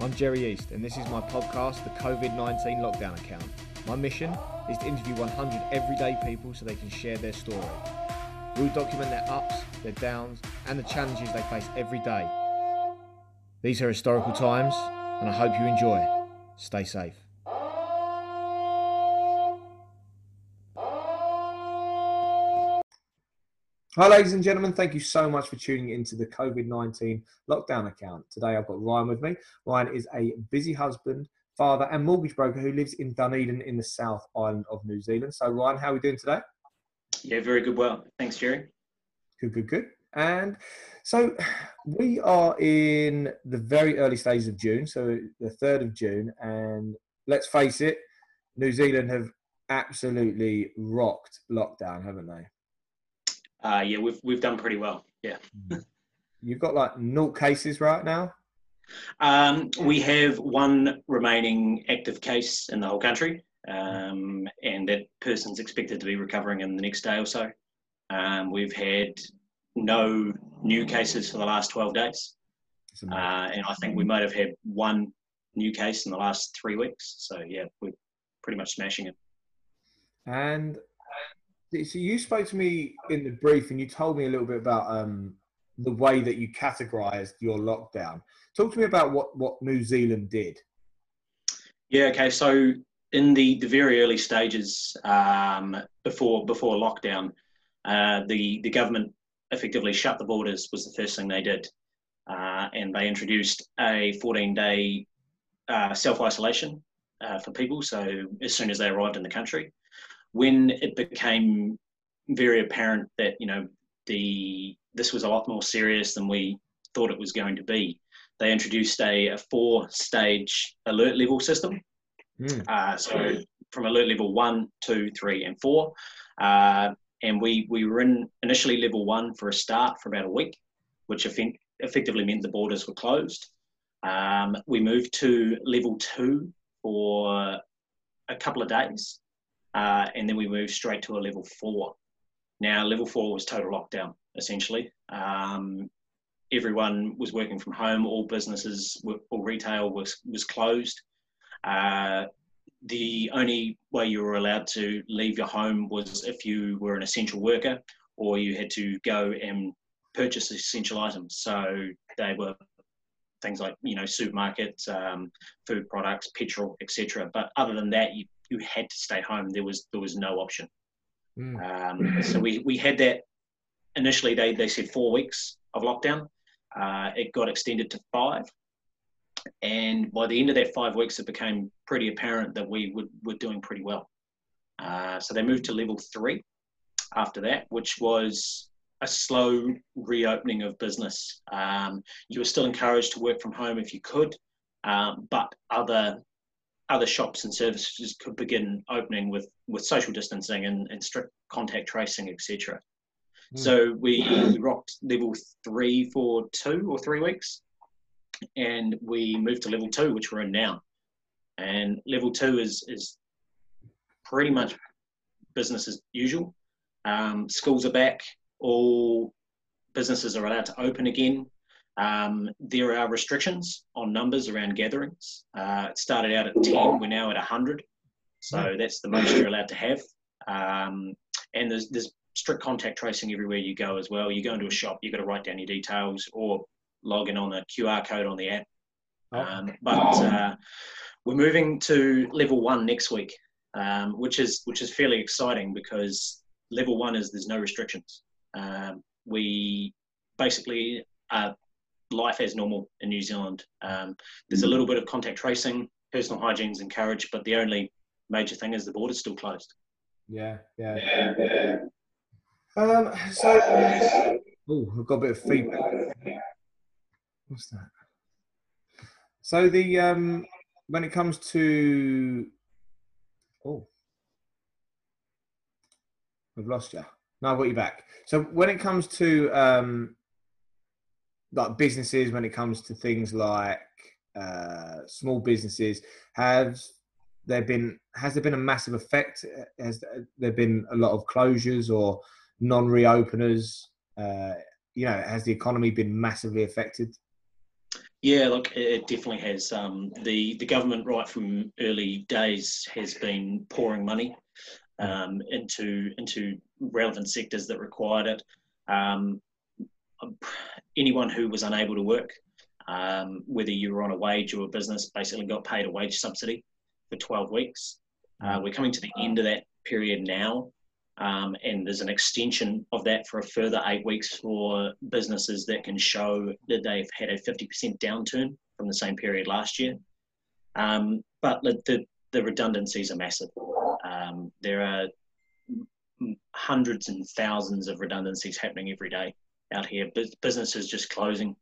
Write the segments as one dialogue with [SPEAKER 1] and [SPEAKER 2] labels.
[SPEAKER 1] I'm Jerry East, and this is my podcast, The COVID 19 Lockdown Account. My mission is to interview 100 everyday people so they can share their story. We'll document their ups, their downs, and the challenges they face every day. These are historical times, and I hope you enjoy. Stay safe. Hi, ladies and gentlemen. Thank you so much for tuning into the COVID 19 lockdown account. Today I've got Ryan with me. Ryan is a busy husband, father, and mortgage broker who lives in Dunedin in the South Island of New Zealand. So, Ryan, how are we doing today?
[SPEAKER 2] Yeah, very good. Well, thanks, Jerry.
[SPEAKER 1] Good, good, good. And so we are in the very early stages of June, so the 3rd of June. And let's face it, New Zealand have absolutely rocked lockdown, haven't they?
[SPEAKER 2] Uh, yeah, we've we've done pretty well. Yeah.
[SPEAKER 1] You've got like null cases right now.
[SPEAKER 2] Um, we have one remaining active case in the whole country, um, and that person's expected to be recovering in the next day or so. Um, we've had no new cases for the last 12 days, uh, and I think we might have had one new case in the last three weeks. So yeah, we're pretty much smashing it.
[SPEAKER 1] And so you spoke to me in the brief, and you told me a little bit about um, the way that you categorised your lockdown. Talk to me about what what New Zealand did.
[SPEAKER 2] Yeah. Okay. So in the the very early stages um, before before lockdown, uh, the the government effectively shut the borders was the first thing they did, uh, and they introduced a 14 day uh, self isolation uh, for people. So as soon as they arrived in the country, when it became very apparent that you know the this was a lot more serious than we thought it was going to be, they introduced a, a four stage alert level system. Mm. Uh, so from alert level one, two, three, and four. Uh, and we, we were in initially level one for a start for about a week, which effectively meant the borders were closed. Um, we moved to level two for a couple of days, uh, and then we moved straight to a level four. Now, level four was total lockdown, essentially. Um, everyone was working from home, all businesses, all retail was, was closed. Uh, the only way you were allowed to leave your home was if you were an essential worker or you had to go and purchase essential items. So they were things like you know supermarkets, um, food products, petrol, etc. But other than that, you you had to stay home. There was there was no option. Mm. Um, so we, we had that initially. They they said four weeks of lockdown. Uh, it got extended to five, and by the end of that five weeks, it became pretty apparent that we would, were doing pretty well. Uh, so they moved to level three after that, which was a slow reopening of business. Um, you were still encouraged to work from home if you could, um, but other other shops and services could begin opening with, with social distancing and, and strict contact tracing, etc. Mm. So we, we rocked level three for two or three weeks, and we moved to level two, which we're in now. And level two is is pretty much business as usual. Um, schools are back. All businesses are allowed to open again. Um, there are restrictions on numbers around gatherings. Uh, it started out at 10, we're now at 100. So that's the most you're allowed to have. Um, and there's, there's strict contact tracing everywhere you go as well. You go into a shop, you've got to write down your details or log in on a QR code on the app. Oh. Um, but uh, we're moving to level one next week, um, which is which is fairly exciting because level one is there's no restrictions. Um, we basically are life as normal in New Zealand. Um, there's a little bit of contact tracing, personal hygiene is encouraged, but the only major thing is the border's still closed.
[SPEAKER 1] Yeah, yeah. Um, so, oh, I've got a bit of feedback. What's that? So the um, when it comes to oh, I've lost you. Now I've got you back. So when it comes to um, like businesses when it comes to things like uh, small businesses have there been has there been a massive effect has there been a lot of closures or non-reopeners uh, you know has the economy been massively affected
[SPEAKER 2] Yeah, look, it definitely has. Um, the the government, right from early days, has been pouring money um, into into relevant sectors that required it. Um, anyone who was unable to work, um, whether you were on a wage or a business, basically got paid a wage subsidy for 12 weeks. Uh, we're coming to the end of that period now, um, and there's an extension of that for a further eight weeks for businesses that can show that they've had a 50% downturn from the same period last year. Um, but the, the, the, redundancies are massive. Um, there are hundreds and thousands of redundancies happening every day out here. Businesses just closing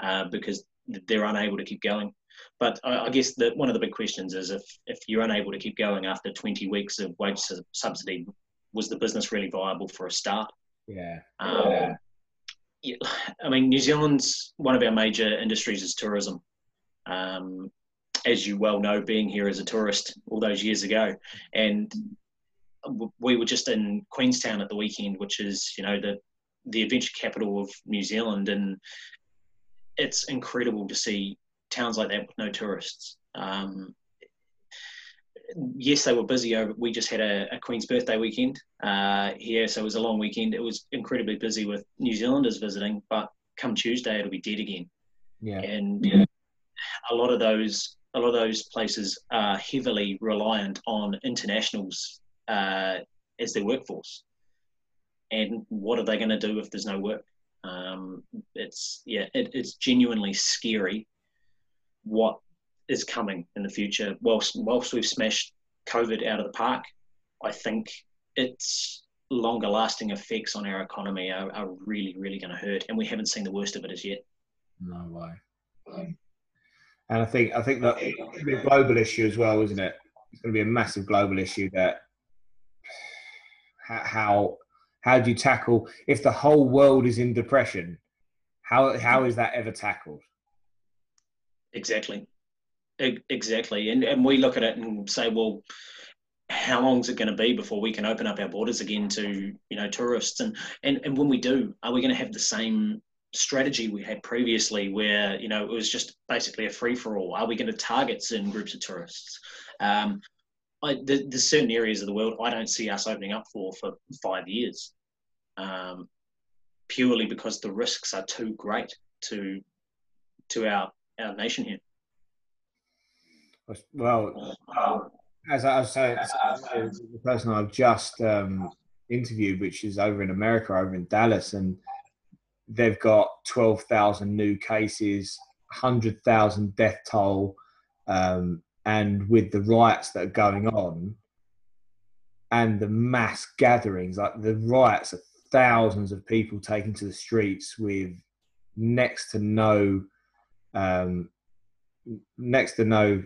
[SPEAKER 2] uh, because they're unable to keep going. But I, I guess that one of the big questions is if, if you're unable to keep going after 20 weeks of wage subsidy, was the business really viable for a start?
[SPEAKER 1] Yeah.
[SPEAKER 2] Um, yeah. I mean, New Zealand's one of our major industries is tourism. Um, as you well know, being here as a tourist all those years ago, and we were just in Queenstown at the weekend, which is you know the the adventure capital of New Zealand, and it's incredible to see towns like that with no tourists. Um, yes, they were busy over. We just had a, a Queen's birthday weekend uh, here, so it was a long weekend. It was incredibly busy with New Zealanders visiting, but come Tuesday it'll be dead again.
[SPEAKER 1] Yeah,
[SPEAKER 2] and yeah. a lot of those a lot of those places are heavily reliant on internationals uh, as their workforce. And what are they going to do if there's no work? Um, it's yeah, it, it's genuinely scary what is coming in the future. Whilst whilst we've smashed COVID out of the park, I think its longer lasting effects on our economy are, are really really going to hurt, and we haven't seen the worst of it as yet.
[SPEAKER 1] No way. And I think I think that it's a global issue as well, isn't it? It's going to be a massive global issue that how how do you tackle if the whole world is in depression? How how is that ever tackled?
[SPEAKER 2] Exactly, exactly. And and we look at it and say, well, how long is it going to be before we can open up our borders again to you know tourists? And and and when we do, are we going to have the same strategy we had previously, where you know it was just basically a free for all? Are we going to target certain groups of tourists? Um, I, there's certain areas of the world I don't see us opening up for for five years, um, purely because the risks are too great to to our our nation here.
[SPEAKER 1] Well, as I was saying, the person I've just um, interviewed, which is over in America, over in Dallas, and they've got twelve thousand new cases, hundred thousand death toll. Um, and with the riots that are going on and the mass gatherings, like the riots of thousands of people taking to the streets with next to no, um, next to no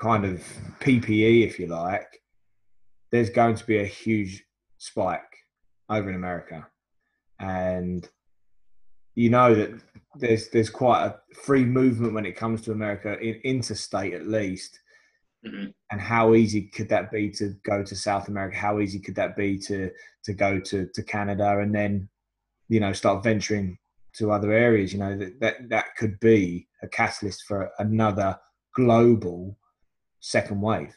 [SPEAKER 1] kind of PPE, if you like, there's going to be a huge spike over in America, and you know that there's there's quite a free movement when it comes to America, in, interstate at least. Mm-hmm. And how easy could that be to go to South America? How easy could that be to to go to to Canada and then, you know, start venturing to other areas? You know that that, that could be a catalyst for another global second wave.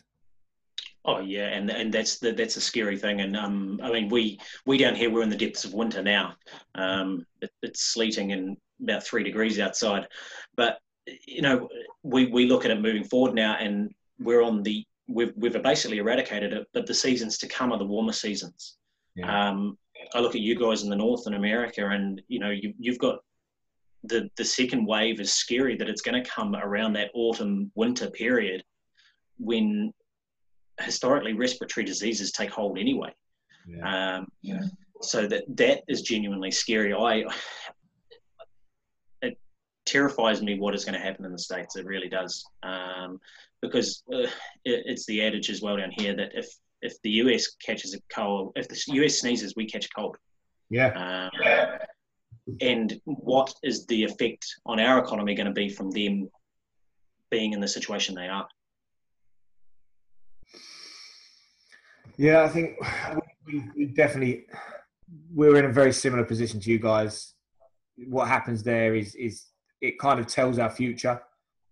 [SPEAKER 2] Oh yeah, and and that's the, that's a scary thing. And um, I mean, we we down here we're in the depths of winter now. Um, it, it's sleeting and about three degrees outside, but you know, we we look at it moving forward now, and we're on the we've we've basically eradicated it, but the seasons to come are the warmer seasons. Yeah. Um, I look at you guys in the north in America, and you know you, you've got the the second wave is scary that it's going to come around that autumn winter period when historically respiratory diseases take hold anyway. Yeah. Um, yeah. So that that is genuinely scary. I it terrifies me what is going to happen in the states. It really does. Um, because uh, it, it's the adage as well down here that if if the US catches a cold, if the US sneezes, we catch a cold.
[SPEAKER 1] Yeah.
[SPEAKER 2] Um, and what is the effect on our economy going to be from them being in the situation they are?
[SPEAKER 1] Yeah, I think we, we definitely we're in a very similar position to you guys. What happens there is is it kind of tells our future.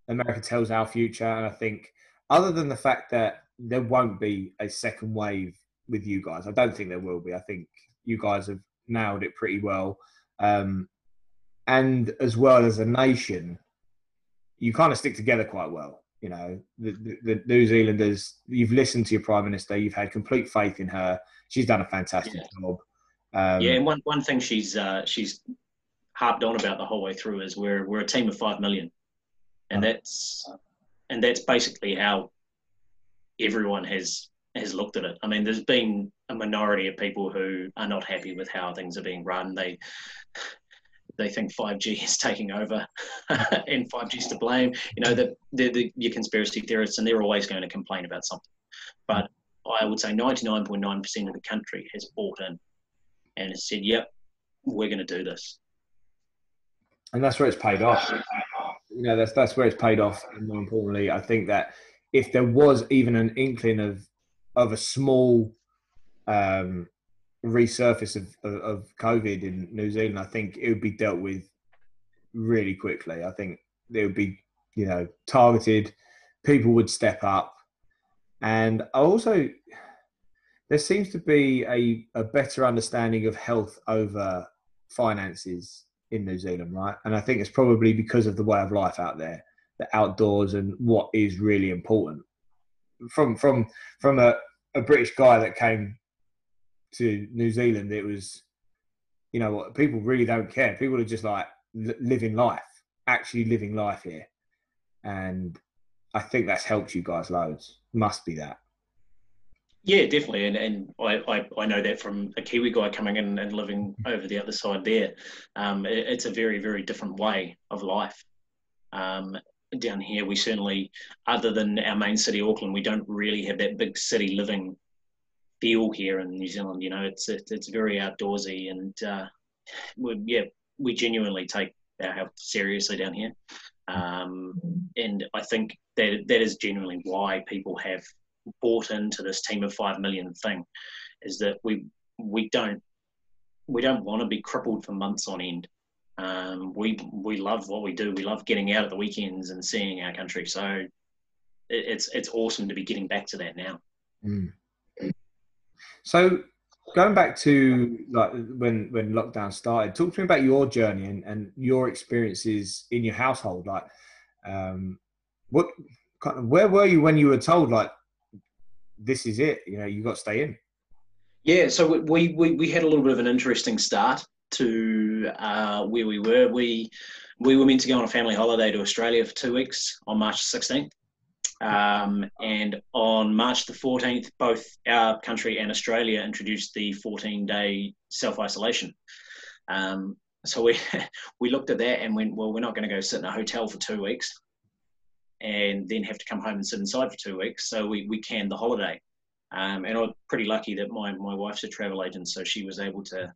[SPEAKER 1] America tells our future, and I think other than the fact that there won't be a second wave with you guys, I don't think there will be. I think you guys have nailed it pretty well, um, and as well as a nation, you kind of stick together quite well. You know, the, the, the New Zealanders. You've listened to your prime minister. You've had complete faith in her. She's done a fantastic yeah. job.
[SPEAKER 2] Um, yeah, and one, one thing she's uh, she's harped on about the whole way through is we're we're a team of five million, and uh-huh. that's and that's basically how everyone has has looked at it. I mean, there's been a minority of people who are not happy with how things are being run. They they think 5G is taking over and 5G is to blame. You know, that they're, the, your conspiracy theorists, and they're always going to complain about something. But I would say 99.9% of the country has bought in and has said, "Yep, we're going to do this."
[SPEAKER 1] And that's where it's paid off. You know, that's that's where it's paid off. And more importantly, I think that if there was even an inkling of of a small um, resurface of, of, of COVID in New Zealand, I think it would be dealt with really quickly. I think there would be, you know, targeted. People would step up, and also there seems to be a, a better understanding of health over finances in New Zealand, right? And I think it's probably because of the way of life out there, the outdoors, and what is really important. From from from a, a British guy that came to New Zealand, it was, you know, what people really don't care. People are just like living life, actually living life here, and I think that's helped you guys loads. Must be that.
[SPEAKER 2] Yeah, definitely, and and I, I, I, know that from a Kiwi guy coming in and living over the other side there. Um, it, it's a very very different way of life. Um, down here, we certainly, other than our main city, Auckland, we don't really have that big city living feel here in New Zealand. You know, it's it's, it's very outdoorsy, and uh, we, yeah, we genuinely take our health seriously down here. Um, and I think that that is genuinely why people have bought into this team of five million thing is that we we don't we don't want to be crippled for months on end. Um, we we love what we do. We love getting out at the weekends and seeing our country. So it, it's it's awesome to be getting back to that now.
[SPEAKER 1] Mm. So going back to like when when lockdown started, talk to me about your journey and, and your experiences in your household. Like, um, what kind of where were you when you were told like this is it. You know, you got to stay in.
[SPEAKER 2] Yeah, so we, we we had a little bit of an interesting start to uh, where we were. We we were meant to go on a family holiday to Australia for two weeks on March 16th. Um, and on March the 14th, both our country and Australia introduced the 14 day self isolation. Um, so we, we looked at that and went, well, we're not going to go sit in a hotel for two weeks and then have to come home and sit inside for two weeks. So we, we canned the holiday. Um, and I was pretty lucky that my, my wife's a travel agent, so she was able to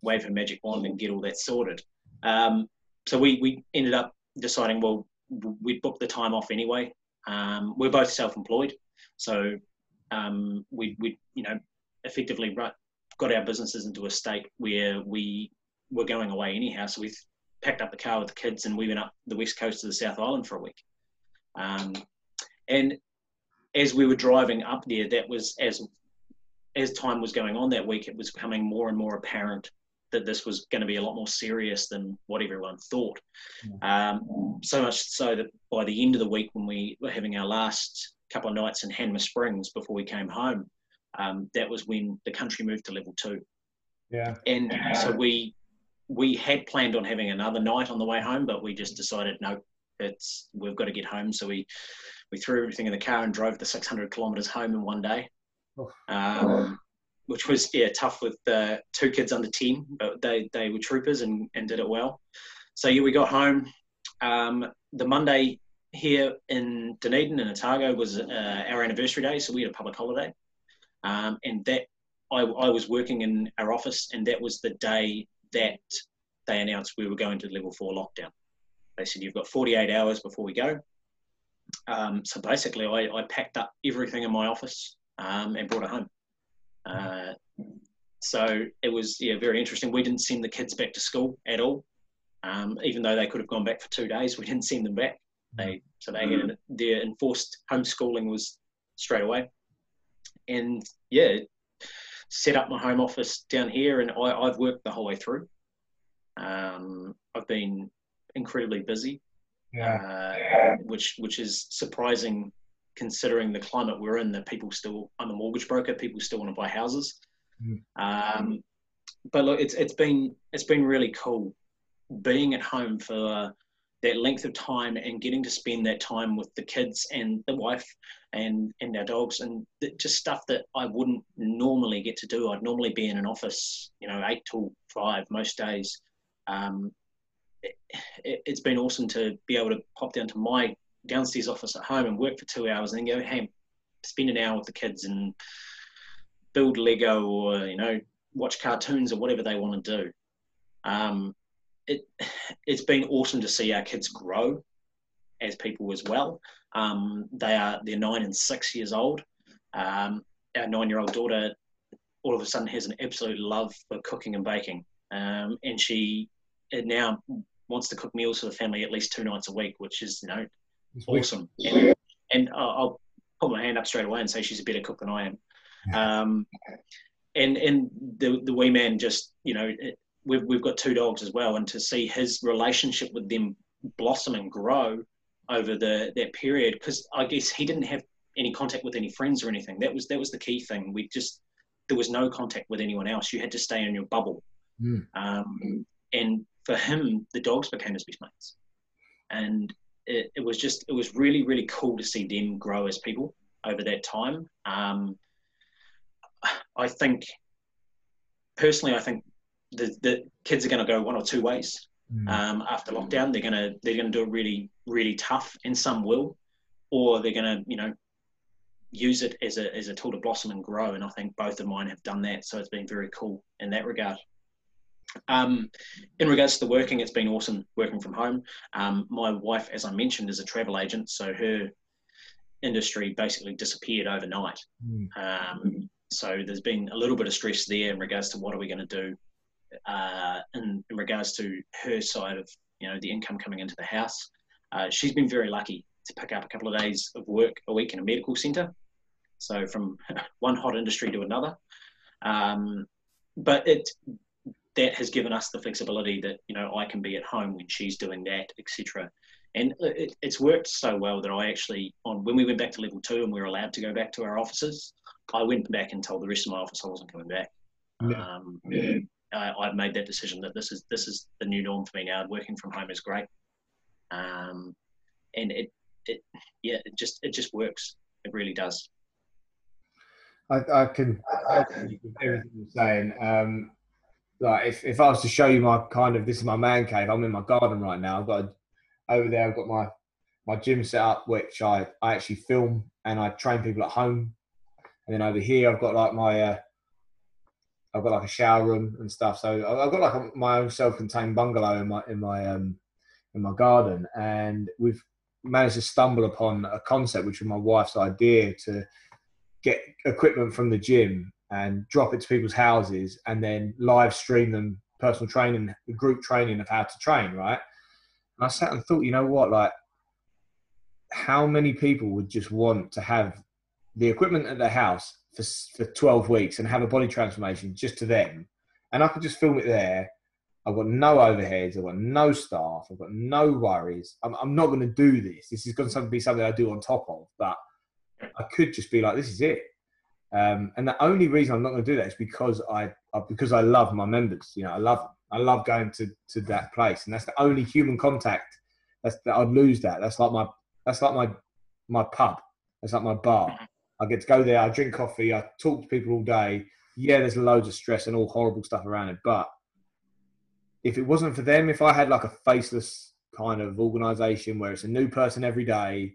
[SPEAKER 2] wave her magic wand and get all that sorted. Um, so we, we ended up deciding, well, we'd book the time off anyway. Um, we're both self-employed, so um, we, we, you know, effectively got our businesses into a state where we were going away anyhow. So we packed up the car with the kids and we went up the west coast of the South Island for a week. Um, and as we were driving up there, that was as as time was going on that week, it was becoming more and more apparent that this was going to be a lot more serious than what everyone thought. Um, so much so that by the end of the week, when we were having our last couple of nights in Hanmer Springs before we came home, um, that was when the country moved to level two.
[SPEAKER 1] Yeah.
[SPEAKER 2] And so we we had planned on having another night on the way home, but we just decided no, it's we've got to get home. So we we threw everything in the car and drove the 600 kilometers home in one day, oh. um, which was yeah tough with uh, two kids under 10, but they they were troopers and and did it well. So yeah, we got home. Um, the Monday here in Dunedin and Otago was uh, our anniversary day, so we had a public holiday, um, and that I, I was working in our office, and that was the day that they announced we were going to level four lockdown. They said, You've got 48 hours before we go. Um, so basically, I, I, packed up everything in my office um, and brought it home. Uh, so it was yeah very interesting. We didn't send the kids back to school at all. Um, even though they could have gone back for two days, we didn't send them back. They so they had their enforced homeschooling was straight away, and yeah, set up my home office down here, and I, have worked the whole way through. Um, I've been incredibly busy, yeah. uh, which which is surprising considering the climate we're in. That people still, I'm a mortgage broker, people still want to buy houses. Mm. Um, but look, it's it's been it's been really cool being at home for that length of time and getting to spend that time with the kids and the wife and and our dogs and just stuff that I wouldn't normally get to do. I'd normally be in an office, you know, eight till five most days. Um, it, has been awesome to be able to pop down to my downstairs office at home and work for two hours and then go, hey, spend an hour with the kids and build Lego or you know watch cartoons or whatever they want to do. Um, it it's been awesome to see our kids grow as people as well. Um, they are they're nine and six years old. Um, our nine-year-old daughter all of a sudden has an absolute love for cooking and baking, um, and she now wants to cook meals for the family at least two nights a week, which is you know it's awesome. And, and I'll put my hand up straight away and say she's a better cook than I am. Um, and and the the wee man just you know we've we've got two dogs as well, and to see his relationship with them blossom and grow over the that period, because I guess he didn't have any contact with any friends or anything. That was that was the key thing. We just there was no contact with anyone else. You had to stay in your bubble. Mm. Um, and for him, the dogs became his best mates, and it, it, was just it was really really cool to see them grow as people over that time. Um, I think personally, I think the, the kids are going to go one or two ways mm. um, after lockdown. They're going to they're going to do it really really tough, and some will, or they're going to you know use it as a as a tool to blossom and grow. And I think both of mine have done that, so it's been very cool in that regard. Um, in regards to the working, it's been awesome working from home. Um, my wife, as I mentioned, is a travel agent, so her industry basically disappeared overnight. Mm. Um, so there's been a little bit of stress there in regards to what are we going to do uh, in, in, regards to her side of you know the income coming into the house. Uh, she's been very lucky to pick up a couple of days of work a week in a medical centre. So from one hot industry to another, um, but it that has given us the flexibility that you know I can be at home when she's doing that, etc. And it, it's worked so well that I actually on when we went back to level two and we were allowed to go back to our offices, I went back and told the rest of my office I wasn't coming back. Yeah. Um, yeah. I, I've made that decision that this is this is the new norm for me now. Working from home is great, um, and it it yeah it just it just works. It really does.
[SPEAKER 1] I, I can everything you're saying. Um, like if, if I was to show you my kind of this is my man cave. I'm in my garden right now. I've got over there. I've got my my gym set up, which I I actually film and I train people at home and then over here I've got like my uh, I've got like a shower room and stuff. So I've got like a, my own self-contained bungalow in my in my um, in my garden, and we've managed to stumble upon a concept which was my wife's idea to get equipment from the gym and drop it to people's houses and then live stream them personal training, group training of how to train, right? And I sat and thought, you know what, like how many people would just want to have the equipment at their house for, for 12 weeks and have a body transformation just to them. And I could just film it there. I've got no overheads. I've got no staff. I've got no worries. I'm, I'm not going to do this. This is going to be something I do on top of. But I could just be like, this is it. Um, and the only reason I'm not going to do that is because I because I love my members. You know, I love them. I love going to, to that place, and that's the only human contact. That's that I'd lose that. That's like my that's like my my pub. That's like my bar. I get to go there, I drink coffee, I talk to people all day. Yeah, there's loads of stress and all horrible stuff around it. But if it wasn't for them, if I had like a faceless kind of organization where it's a new person every day,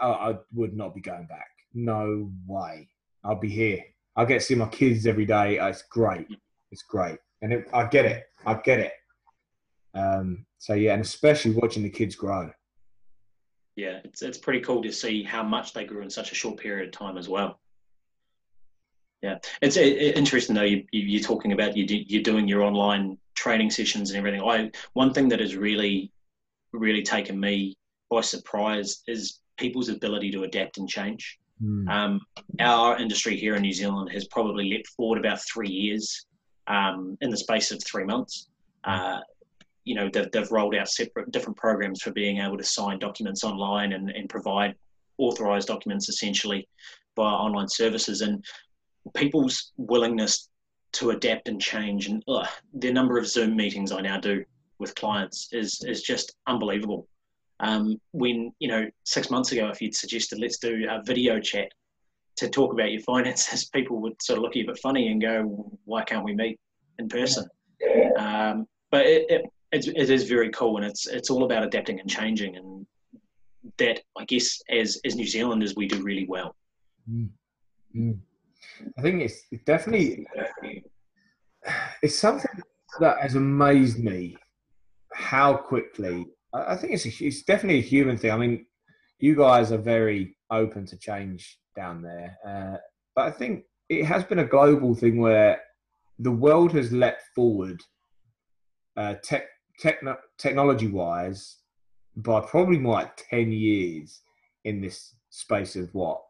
[SPEAKER 1] I, I would not be going back. No way. I'll be here. I get to see my kids every day. It's great. It's great. And it, I get it. I get it. Um, so yeah, and especially watching the kids grow
[SPEAKER 2] yeah, it's it's pretty cool to see how much they grew in such a short period of time as well. Yeah, it's it, interesting though. You, you are talking about you do, you're doing your online training sessions and everything. I one thing that has really, really taken me by surprise is people's ability to adapt and change. Mm. Um, our industry here in New Zealand has probably leapt forward about three years um, in the space of three months. Uh, you know, they've, they've, rolled out separate different programs for being able to sign documents online and, and provide authorized documents essentially via online services. And people's willingness to adapt and change and ugh, the number of Zoom meetings I now do with clients is is just unbelievable. Um, when you know six months ago, if you'd suggested let's do a video chat to talk about your finances, people would sort of look at you a bit funny and go, "Why can't we meet in person?" Um, but it, it, it is very cool, and it's it's all about adapting and changing, and that I guess as as New Zealanders we do really well.
[SPEAKER 1] Mm. Mm. I think it's definitely it's something that has amazed me how quickly. I think it's a, it's definitely a human thing. I mean, you guys are very open to change down there, uh, but I think it has been a global thing where the world has leapt forward, uh, tech, techno, technology wise, by probably more like ten years in this space of what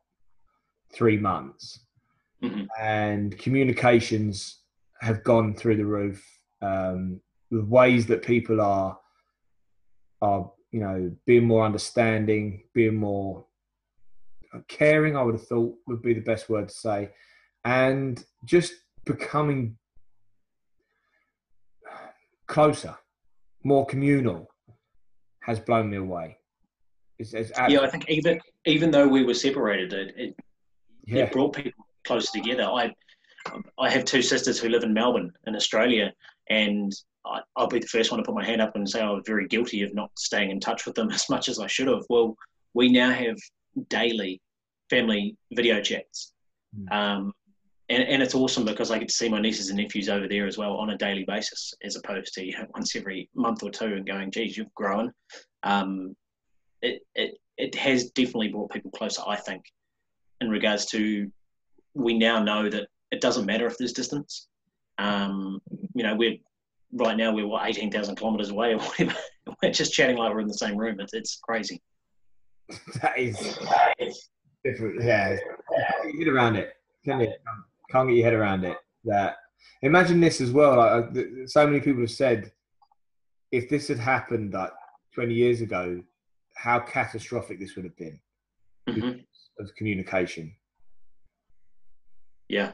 [SPEAKER 1] three months mm-hmm. and communications have gone through the roof. Um, the ways that people are are you know being more understanding, being more caring. I would have thought would be the best word to say, and just becoming closer, more communal, has blown me away.
[SPEAKER 2] It's, it's yeah, I think even even though we were separated, it, it, yeah. it brought people close together. I I have two sisters who live in Melbourne in Australia, and I, will be the first one to put my hand up and say I was very guilty of not staying in touch with them as much as I should have. Well, we now have daily family video chats. Mm. Um, and, and it's awesome because I get to see my nieces and nephews over there as well on a daily basis, as opposed to you know, once every month or two and going, geez, you've grown. Um, it, it, it has definitely brought people closer, I think, in regards to we now know that it doesn't matter if there's distance. Um, you know, we're right now we're what eighteen thousand kilometers away or whatever. we're just chatting like we're in the same room. It's it's crazy.
[SPEAKER 1] that is, that is different. Yeah, get around it. Can you? Can't get your head around it. That imagine this as well. Like so many people have said, if this had happened like twenty years ago, how catastrophic this would have been mm-hmm. of communication
[SPEAKER 2] yeah,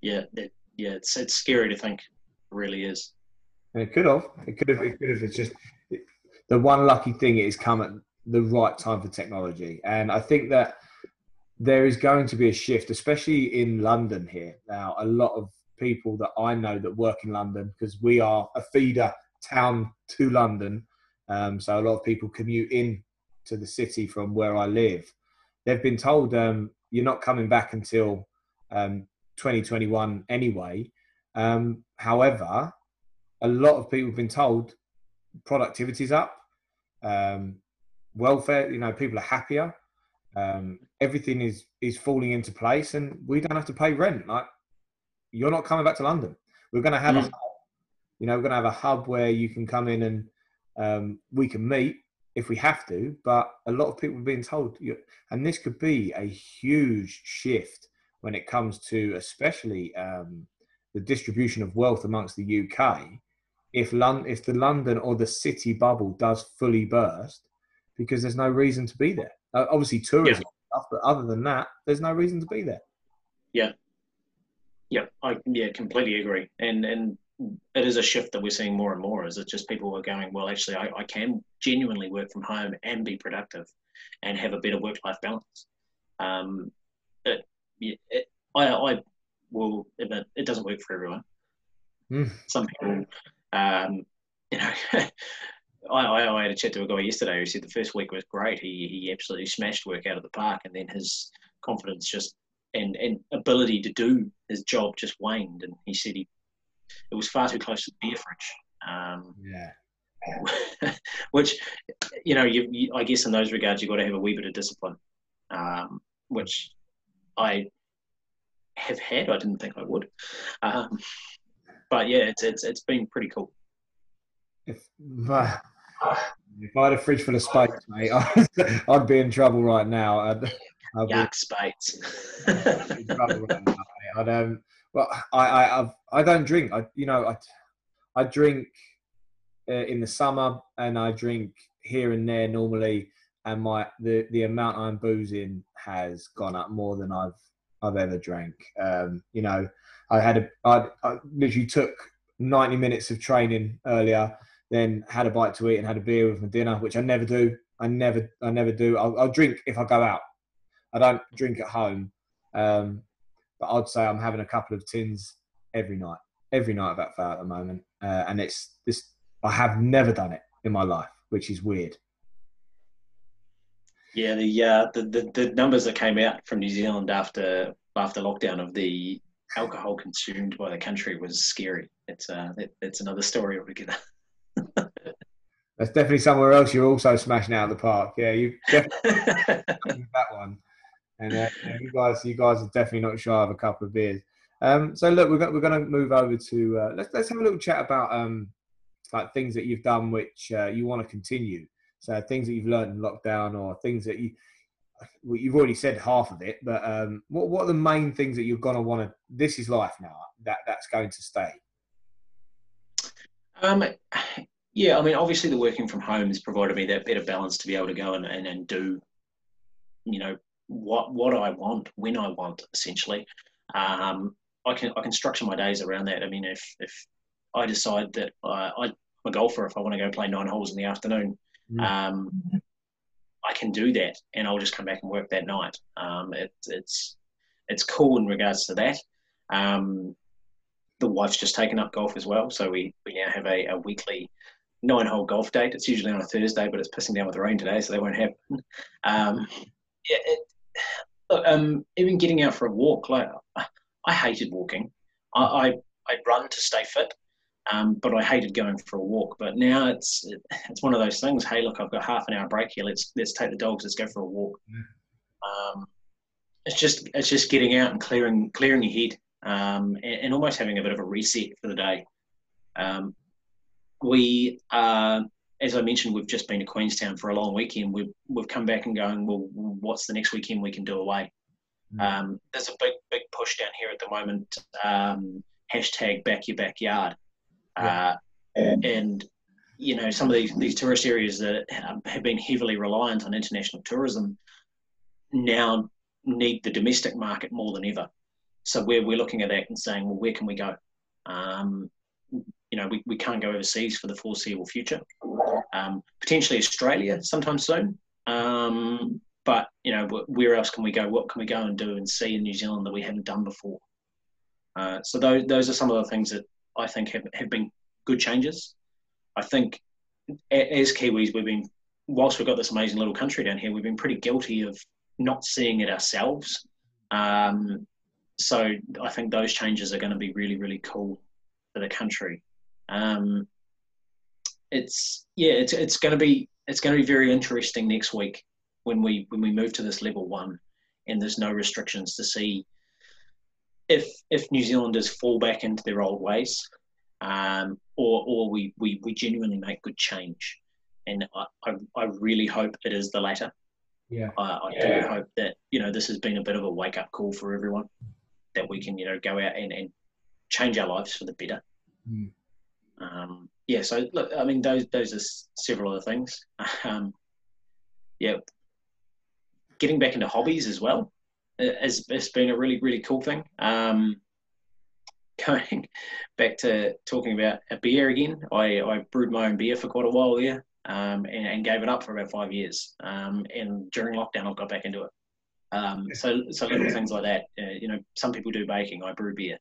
[SPEAKER 2] yeah, it, yeah. It's it's scary to think. It really is.
[SPEAKER 1] It could have. It could have. It could have. It's just the one lucky thing is come at the right time for technology, and I think that there is going to be a shift, especially in London here. Now, a lot of people that I know that work in London because we are a feeder town to London. Um, so a lot of people commute in to the city from where I live. They've been told um, you're not coming back until um, 2021 anyway. Um, however, a lot of people have been told productivity's up, um, welfare. You know, people are happier. Um, everything is is falling into place, and we don't have to pay rent. Like you're not coming back to London. We're going to have mm. a hub. You know, we're going to have a hub where you can come in and um, we can meet if we have to. But a lot of people are being told, and this could be a huge shift when it comes to especially um, the distribution of wealth amongst the UK, if London, if the London or the city bubble does fully burst, because there's no reason to be there. Uh, obviously, tourism, yeah. stuff, but other than that, there's no reason to be there.
[SPEAKER 2] Yeah, yeah, I yeah completely agree, and and it is a shift that we're seeing more and more. Is it just people are going, well, actually, I, I can genuinely work from home and be productive, and have a better work life balance. Um, it, it, I, I will admit it doesn't work for everyone. Mm. Some people, um, you know, I, I, I, had a chat to a guy yesterday who said the first week was great. He he absolutely smashed work out of the park, and then his confidence just and and ability to do his job just waned. And he said he it was far too close to the beer fridge. Um,
[SPEAKER 1] yeah.
[SPEAKER 2] which, you know, you, you, I guess in those regards, you've got to have a wee bit of discipline, um, which I have had. I didn't think I would, um, but yeah, it's, it's it's been pretty cool.
[SPEAKER 1] if if I had a fridge full of Speight's, mate, I'd, I'd be in trouble right now. I'd,
[SPEAKER 2] I'd Yuck, Speight's.
[SPEAKER 1] in trouble right now. I'd, um, well, I, I, I've, I don't drink. I, you know, I, I drink uh, in the summer and I drink here and there normally, and my the the amount I'm boozing has gone up more than I've I've ever drank. Um, you know, I had a I, I literally took 90 minutes of training earlier, then had a bite to eat and had a beer with my dinner, which I never do. I never I never do. I'll, I'll drink if I go out. I don't drink at home. Um, but I'd say I'm having a couple of tins every night, every night of that far at the moment, uh, and it's this. I have never done it in my life, which is weird.
[SPEAKER 2] Yeah, the, uh, the, the the numbers that came out from New Zealand after after lockdown of the alcohol consumed by the country was scary. It's uh, it, it's another story altogether.
[SPEAKER 1] That's definitely somewhere else you're also smashing out of the park. Yeah, you definitely that one. And uh, you guys, you guys are definitely not shy of a couple of beers. Um, so look, we're going, we're going to move over to uh, let's let's have a little chat about um, like things that you've done which uh, you want to continue. So things that you've learned in lockdown, or things that you well, you've already said half of it, but um, what what are the main things that you're going to want to? This is life now. That that's going to stay.
[SPEAKER 2] Um, yeah, I mean, obviously the working from home has provided me that better balance to be able to go and, and, and do, you know, what what I want when I want, essentially. Um, I can I can structure my days around that. I mean, if if I decide that I, I'm a golfer, if I want to go play nine holes in the afternoon, mm. um, I can do that, and I'll just come back and work that night. Um, it, it's it's cool in regards to that. Um, the wife's just taken up golf as well, so we, we now have a, a weekly nine hole golf date. It's usually on a Thursday, but it's pissing down with the rain today, so they won't happen. Um, yeah, it, um, even getting out for a walk, like I hated walking. I, I, I run to stay fit, um, but I hated going for a walk. But now it's it's one of those things. Hey, look, I've got half an hour break here. Let's let's take the dogs. Let's go for a walk. Um, it's just it's just getting out and clearing clearing your head um, and, and, almost having a bit of a reset for the day. Um, we, uh, as I mentioned, we've just been to Queenstown for a long weekend. We've we've come back and going. Well, what's the next weekend we can do away? Mm. Um, there's a big big push down here at the moment. Um, hashtag back your backyard, uh, and you know some of these these tourist areas that have been heavily reliant on international tourism now need the domestic market more than ever. So we're, we're looking at that and saying, well, where can we go? Um, you know, we, we can't go overseas for the foreseeable future. Um, potentially Australia sometime soon. Um, but, you know, where else can we go? What can we go and do and see in New Zealand that we haven't done before? Uh, so those, those are some of the things that I think have, have been good changes. I think as Kiwis, we've been, whilst we've got this amazing little country down here, we've been pretty guilty of not seeing it ourselves. Um, so I think those changes are going to be really, really cool for the country. Um, it's yeah, it's it's going to be it's going to be very interesting next week when we when we move to this level one and there's no restrictions to see if if New Zealanders fall back into their old ways, um, or or we, we we genuinely make good change. And I, I, I really hope it is the latter.
[SPEAKER 1] Yeah.
[SPEAKER 2] I, I yeah. do hope that you know this has been a bit of a wake up call for everyone that we can you know go out and, and change our lives for the better. Mm. Um, yeah, so look, I mean, those those are several other things. Um, yeah, getting back into hobbies as well has, has been a really really cool thing. Um, going back to talking about a beer again, I, I brewed my own beer for quite a while there, um, and, and, gave it up for about five years. Um, and during lockdown, I got back into it. Um, so, so little things like that. Uh, you know, some people do baking. I brew beer.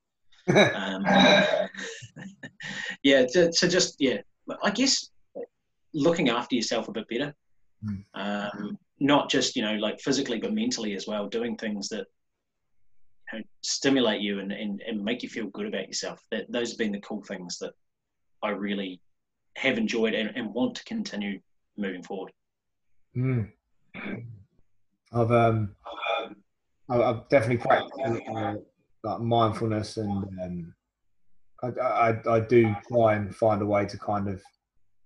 [SPEAKER 2] Um, yeah. So, so, just yeah, I guess looking after yourself a bit better. Hmm. Um, not just you know like physically, but mentally as well. Doing things that you know, stimulate you and, and, and make you feel good about yourself. That those have been the cool things that I really have enjoyed and, and want to continue moving forward.
[SPEAKER 1] Mm. I've um, I've definitely practiced uh, like mindfulness and um, I, I, I do try and find a way to kind of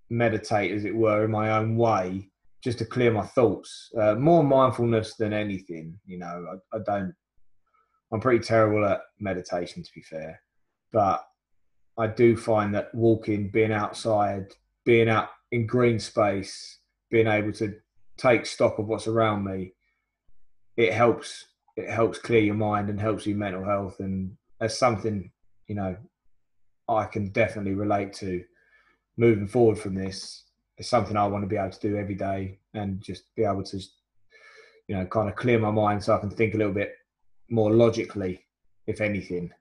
[SPEAKER 1] meditate, as it were, in my own way, just to clear my thoughts. Uh, more mindfulness than anything. You know, I, I don't. I'm pretty terrible at meditation, to be fair, but I do find that walking, being outside, being out in green space, being able to take stock of what's around me, it helps. It helps clear your mind and helps your mental health, and that's something you know I can definitely relate to moving forward from this. It's something I want to be able to do every day and just be able to, you know, kind of clear my mind so I can think a little bit more logically, if anything.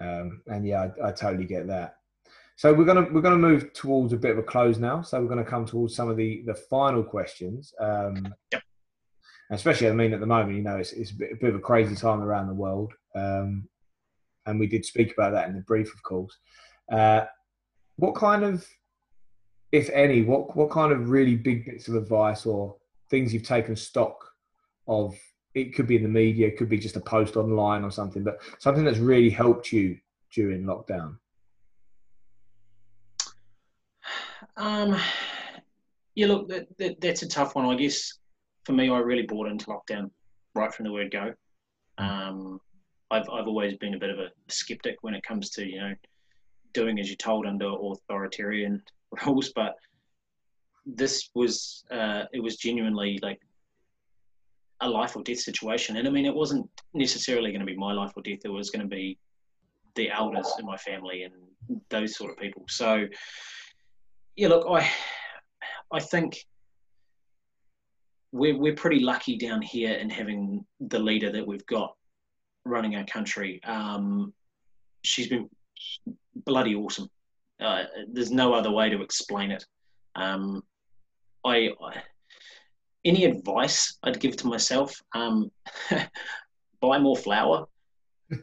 [SPEAKER 1] Um, and yeah, I, I totally get that. So we're gonna we're gonna move towards a bit of a close now. So we're gonna come towards some of the the final questions. Um,
[SPEAKER 2] yep.
[SPEAKER 1] Especially, I mean, at the moment, you know, it's, it's a bit, a bit of a crazy time around the world, um, and we did speak about that in the brief, of course. Uh, what kind of, if any, what what kind of really big bits of advice or things you've taken stock of? It could be in the media, it could be just a post online or something, but something that's really helped you during lockdown.
[SPEAKER 2] Um, yeah, look, that, that, that's a tough one. I guess for me, I really bought into lockdown right from the word go. Um, I've, I've always been a bit of a skeptic when it comes to, you know, doing as you're told under authoritarian rules, but this was, uh, it was genuinely like a life or death situation. And I mean, it wasn't necessarily going to be my life or death. It was going to be the elders in my family and those sort of people. So, yeah, look, I, I think we're we're pretty lucky down here in having the leader that we've got running our country. Um, she's been bloody awesome. Uh, there's no other way to explain it. Um, I, I, any advice I'd give to myself: um, buy more flour.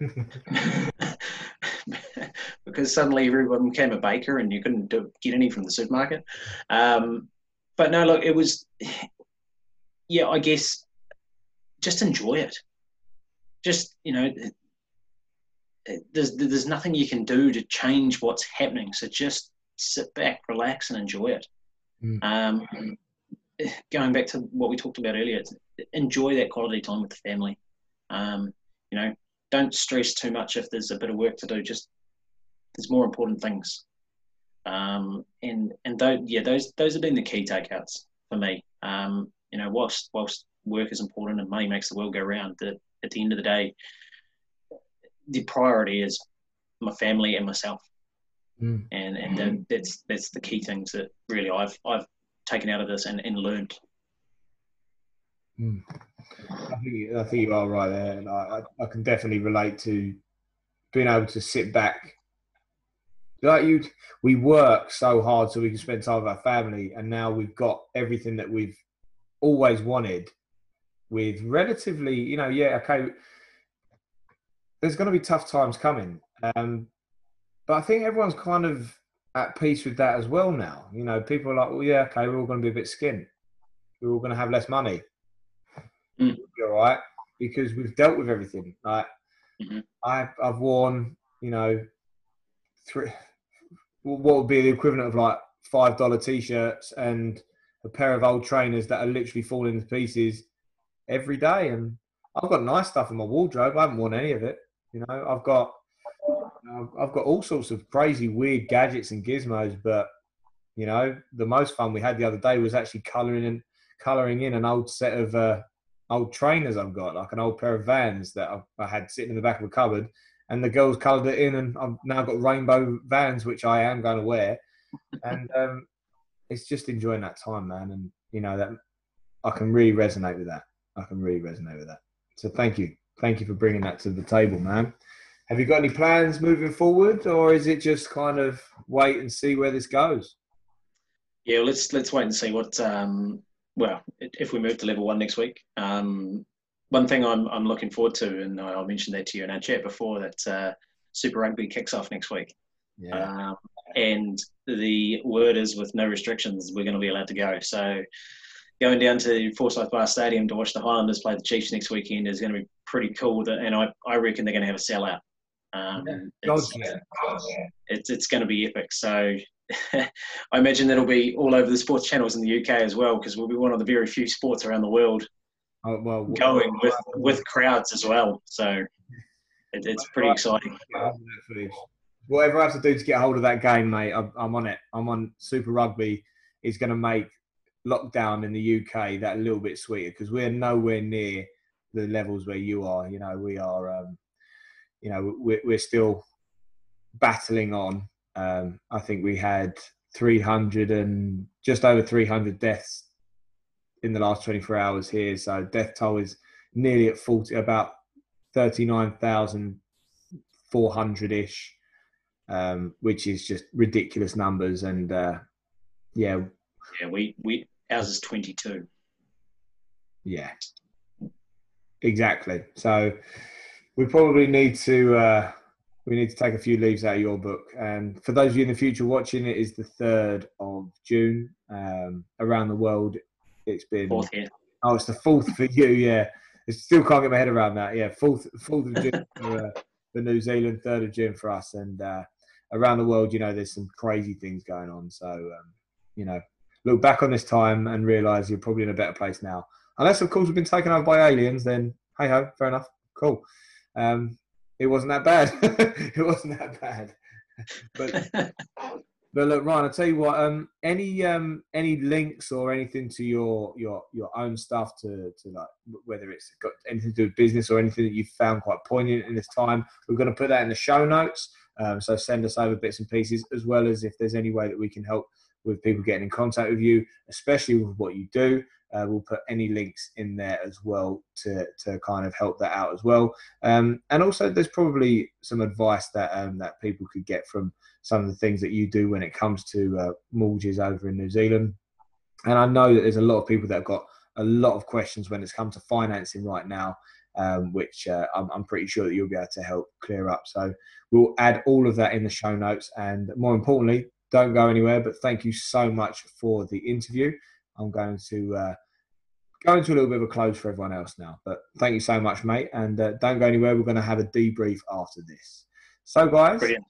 [SPEAKER 2] because suddenly everyone became a baker and you couldn't do, get any from the supermarket. Um, but no, look, it was, yeah, I guess just enjoy it. Just, you know, there's, there's nothing you can do to change what's happening. So just sit back, relax, and enjoy it. Mm. Um, going back to what we talked about earlier, enjoy that quality time with the family. Um, you know, don't stress too much if there's a bit of work to do. Just there's more important things. Um, and and those yeah those those have been the key takeouts for me. Um, you know, whilst whilst work is important and money makes the world go round, that at the end of the day, the priority is my family and myself. Mm. And and mm. that's that's the key things that really I've I've taken out of this and, and learned.
[SPEAKER 1] Mm. I think I think you are right there, and I, I can definitely relate to being able to sit back. Like you, we work so hard so we can spend time with our family, and now we've got everything that we've always wanted. With relatively, you know, yeah, okay. There's going to be tough times coming, um, but I think everyone's kind of at peace with that as well now. You know, people are like, well, yeah, okay, we're all going to be a bit skint. We're all going to have less money mm. all right because we've dealt with everything. Like mm-hmm. I've I've worn, you know, three what would be the equivalent of like five dollar t-shirts and a pair of old trainers that are literally falling to pieces every day. And I've got nice stuff in my wardrobe. I haven't worn any of it. You know, I've got I've got all sorts of crazy, weird gadgets and gizmos. But you know, the most fun we had the other day was actually colouring and colouring in an old set of uh, old trainers I've got, like an old pair of Vans that I, I had sitting in the back of a cupboard, and the girls coloured it in, and I've now got rainbow Vans, which I am going to wear, and um, it's just enjoying that time, man, and you know that I can really resonate with that. I can really resonate with that. So thank you, thank you for bringing that to the table, man. Have you got any plans moving forward, or is it just kind of wait and see where this goes?
[SPEAKER 2] Yeah, let's let's wait and see what um, well, if we move to level one next week, um, one thing I'm, I'm looking forward to, and I mentioned that to you in our chat before, that uh, Super Rugby kicks off next week. Yeah. Um, and the word is with no restrictions, we're going to be allowed to go. So going down to Forsyth Bar Stadium to watch the Highlanders play the Chiefs next weekend is going to be pretty cool. That, and I, I reckon they're going to have a sellout. Um, yeah. it's, it's, it's, going to be epic. So I imagine that'll be all over the sports channels in the UK as well, because we'll be one of the very few sports around the world
[SPEAKER 1] oh, well,
[SPEAKER 2] going with with crowds as well. So it, it's pretty exciting.
[SPEAKER 1] Whatever I have to do to get hold of that game, mate, I'm, I'm on it. I'm on Super Rugby. Is going to make lockdown in the UK that a little bit sweeter because we're nowhere near the levels where you are. You know, we are. Um, you know, we're, we're still battling on. Um, I think we had 300 and just over 300 deaths in the last 24 hours here. So death toll is nearly at 40, about 39,400 ish, um, which is just ridiculous numbers. And uh, yeah,
[SPEAKER 2] yeah, we we ours is 22.
[SPEAKER 1] Yeah, exactly. So we probably need to uh, we need to take a few leaves out of your book. And for those of you in the future watching, it is the third of June um, around the world. It's been
[SPEAKER 2] fourth here.
[SPEAKER 1] Oh, it's the fourth for you. Yeah, I still can't get my head around that. Yeah, fourth fourth of June for, uh, for New Zealand, third of June for us, and uh, around the world, you know, there's some crazy things going on. So um, you know, look back on this time and realise you're probably in a better place now. Unless, of course, we've been taken over by aliens, then hey ho, fair enough, cool um, it wasn't that bad. it wasn't that bad. but but look, Ryan, I'll tell you what. Um, any um, any links or anything to your your your own stuff to to like whether it's got anything to do with business or anything that you found quite poignant in this time, we're going to put that in the show notes. Um, so send us over bits and pieces, as well as if there's any way that we can help with people getting in contact with you, especially with what you do. Uh, we'll put any links in there as well to, to kind of help that out as well. Um, and also, there's probably some advice that um, that people could get from some of the things that you do when it comes to uh, mortgages over in New Zealand. And I know that there's a lot of people that have got a lot of questions when it's come to financing right now, um, which uh, I'm, I'm, pretty sure that you'll be able to help clear up. So we'll add all of that in the show notes. And more importantly, don't go anywhere. But thank you so much for the interview. I'm going to uh, go into a little bit of a close for everyone else now. But thank you so much, mate. And uh, don't go anywhere. We're going to have a debrief after this. So, guys, Brilliant.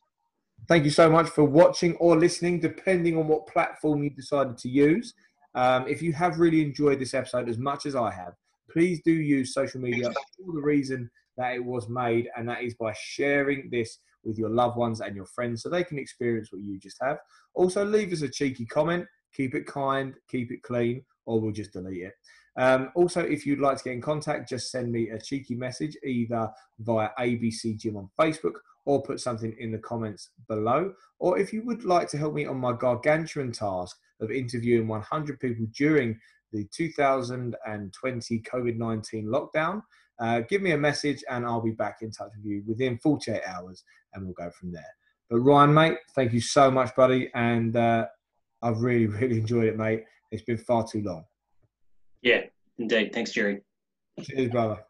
[SPEAKER 1] thank you so much for watching or listening, depending on what platform you decided to use. Um, if you have really enjoyed this episode as much as I have, please do use social media for the reason that it was made, and that is by sharing this with your loved ones and your friends so they can experience what you just have. Also, leave us a cheeky comment keep it kind, keep it clean, or we'll just delete it. Um, also, if you'd like to get in contact, just send me a cheeky message either via ABC Gym on Facebook or put something in the comments below. Or if you would like to help me on my gargantuan task of interviewing 100 people during the 2020 COVID 19 lockdown, uh, give me a message and I'll be back in touch with you within 48 hours and we'll go from there. But Ryan, mate, thank you so much, buddy. And uh, I've really, really enjoyed it, mate. It's been far too long.
[SPEAKER 2] Yeah, indeed. Thanks, Jerry.
[SPEAKER 1] Cheers, brother.